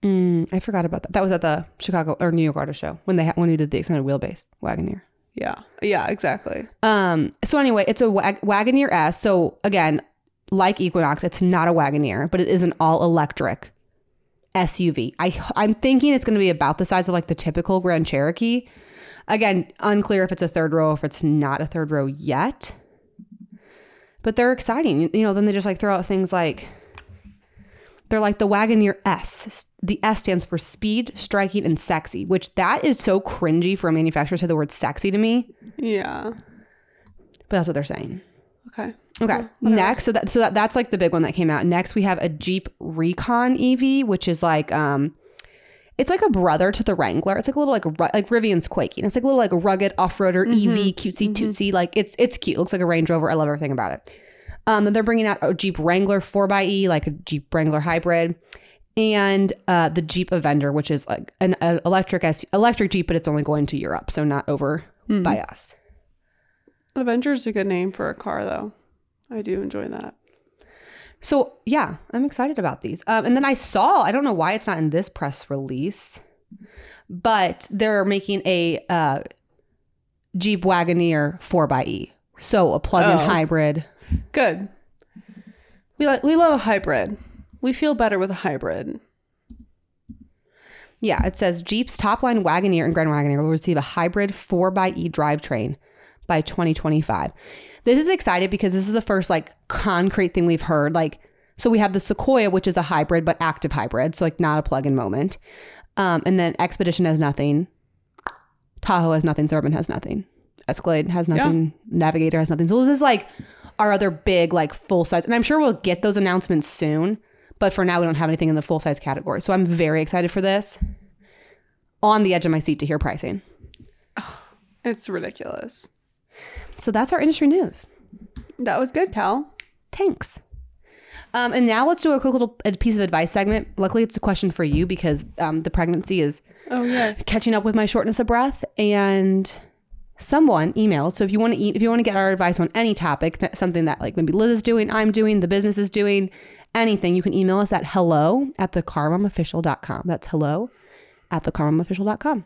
Mm, I forgot about that. That was at the Chicago or New York Auto Show when they ha- when they did the extended wheelbase Wagoneer. Yeah, yeah, exactly. Um. So anyway, it's a Wag- Wagoneer S. So again, like Equinox, it's not a Wagoneer, but it is an all electric SUV. I I'm thinking it's going to be about the size of like the typical Grand Cherokee. Again, unclear if it's a third row, if it's not a third row yet. But they're exciting. You know, then they just like throw out things like they're like the Wagoneer S. The S stands for speed, striking, and sexy, which that is so cringy for a manufacturer to say the word sexy to me. Yeah. But that's what they're saying. Okay. Okay. Next, so that so that, that's like the big one that came out. Next, we have a Jeep Recon EV, which is like um, it's like a brother to the Wrangler. It's like a little like like Rivian's Quaking. It's like a little like a rugged off roader EV, cutesy tootsie. Like it's it's cute. looks like a Range Rover. I love everything about it. Um, they're bringing out a Jeep Wrangler 4xE, like a Jeep Wrangler hybrid, and uh, the Jeep Avenger, which is like an, an electric S- electric Jeep, but it's only going to Europe, so not over by us. Avenger's a good name for a car, though. I do enjoy that. So yeah, I'm excited about these. Um, and then I saw, I don't know why it's not in this press release, but they're making a uh, Jeep Wagoneer 4xE. So a plug-in Oh. hybrid. Good. We like we love a hybrid. We feel better with a hybrid. Yeah, it says Jeep's top line Wagoneer and Grand Wagoneer will receive a hybrid 4xE drivetrain by 2025. This is excited because this is the first like concrete thing we've heard. Like, so we have the Sequoia, which is a hybrid but active hybrid, so like not a plug-in moment. Um, and then Expedition has nothing. Tahoe has nothing. Suburban has nothing. Escalade has nothing. Navigator has nothing. So this is like our other big like full size, and I'm sure we'll get those announcements soon. But for now, we don't have anything in the full size category. So I'm very excited for this. On the edge of my seat to hear pricing. It's ridiculous. So that's our industry news. That was good, Cal. Thanks. Um, and now let's do a quick little piece of advice segment. Luckily, it's a question for you because um, the pregnancy is Oh yeah. catching up with my shortness of breath, and someone emailed. So if you want to if you want to get our advice on any topic, that, something that like maybe Lizz is doing, I'm doing, the business is doing, anything, you can email us at hello at thecarmomofficial.com. That's hello at thecarmomofficial.com.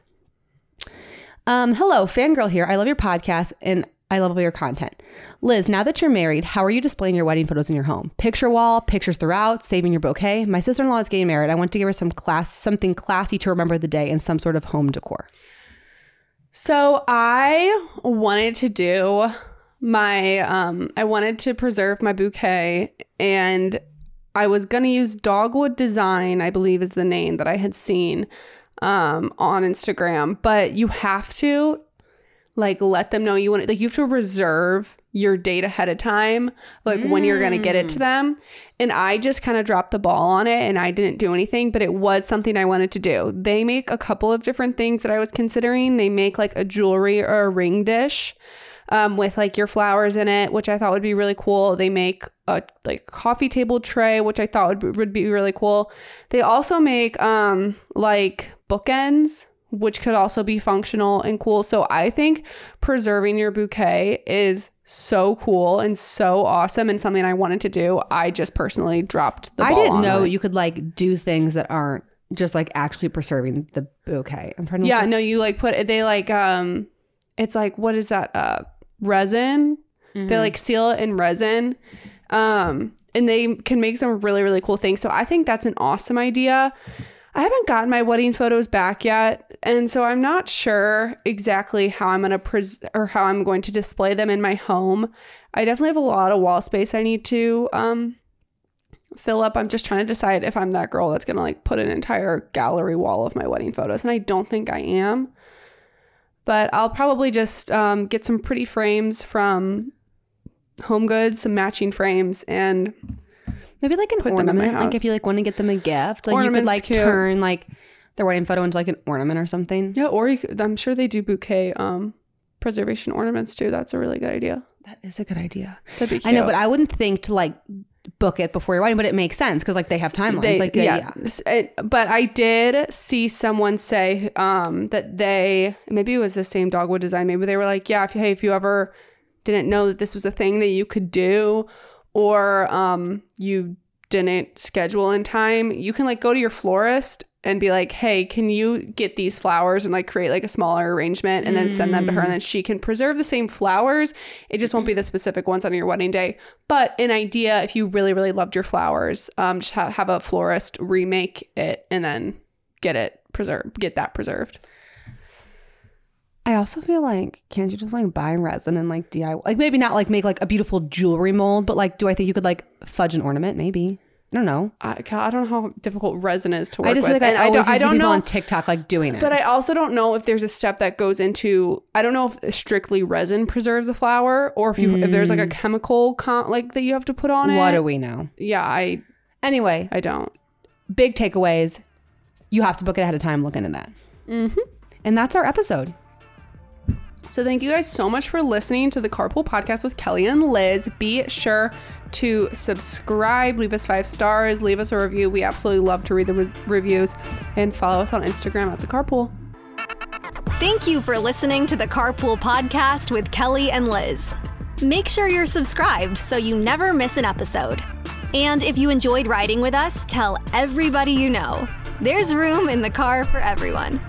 Um, hello, fangirl here. I love your podcast and I love all your content. Lizz, now that you're married, how are you displaying your wedding photos in your home? Picture wall, pictures throughout, saving your bouquet. My sister-in-law is getting married. I want to give her some class, something classy to remember the day and some sort of home decor. So I wanted to do my um I wanted to preserve my bouquet and I was going to use Dogwood Design, I believe is the name that I had seen um on Instagram, but you have to like let them know you want it like you have to reserve your date ahead of time like when you're going to get it to them. And i just kind of dropped the ball on it and i didn't do anything but it was something i wanted to do. They make a couple of different things that i was considering. They make like a jewelry or a ring dish um, with like your flowers in it which i thought would be really cool. They make a like coffee table tray which i thought would would be really cool. They also make um like bookends which could also be functional and cool. So I think preserving your bouquet is so cool and so awesome and something I wanted to do. I just personally dropped the ball. I didn't know it. you could like do things that aren't just like actually preserving the bouquet. I'm trying to Yeah, no, you like put they like um it's like what is that uh resin? They like seal it in resin. Um and they can make some really really cool things. So I think that's an awesome idea. I haven't gotten my wedding photos back yet, and so I'm not sure exactly how I'm going to pres- or how I'm going to display them in my home. I definitely have a lot of wall space I need to um fill up. I'm just trying to decide if I'm that girl that's going to like put an entire gallery wall of my wedding photos, and I don't think I am. But I'll probably just um, get some pretty frames from Home Goods, some matching frames, and Maybe like an Put them in my ornament. Like if you like want to get them a gift, like you could like cute. turn like their wedding photo into like an ornament or something. yeah, or you could, I'm sure they do bouquet um, preservation ornaments too. That's a really good idea. That is a good idea. That'd be cute. I know, but I wouldn't think to like book it before your wedding, but it makes sense because like they have timelines. They, like they, yeah. yeah. It- but I did see someone say um, that they maybe it was the same dogwood design. Maybe they were like, yeah, if hey, if you ever didn't know that this was a thing that you could do, or um, you didn't schedule in time, you can like go to your florist and be like, hey, can you get these flowers and like create like a smaller arrangement and then send them to her and then she can preserve the same flowers. It just won't be the specific ones on your wedding day. But an idea, if you really, really loved your flowers, um, just have, have a florist remake it and then get it preserved, get that preserved. I also feel like can't you just like buy resin and like DIY like maybe not like make like a beautiful jewelry mold, but like do I think you could like fudge an ornament? Maybe. I don't know. I, I don't know how difficult resin is to work I just with. feel like and I I don't, I don't know. on TikTok like doing it. But I also don't know if there's a step that goes into. I don't know if strictly resin preserves a flower, or if you if there's like a chemical con- like that you have to put on what it. What do we know? yeah, I Anyway, I don't. big takeaways. You have to book it ahead of time. Look into that. Mm-hmm. And that's our episode. So thank you guys so much for listening to the Carpool Podcast with Kelly and Lizz. Be sure to subscribe, leave us five stars, leave us a review. We absolutely love to read the res- reviews, and follow us on Instagram at the Carpool. Thank you for listening to the Carpool Podcast with Kelly and Lizz. Make sure you're subscribed so you never miss an episode. And if you enjoyed riding with us, tell everybody you know. There's room in the car for everyone.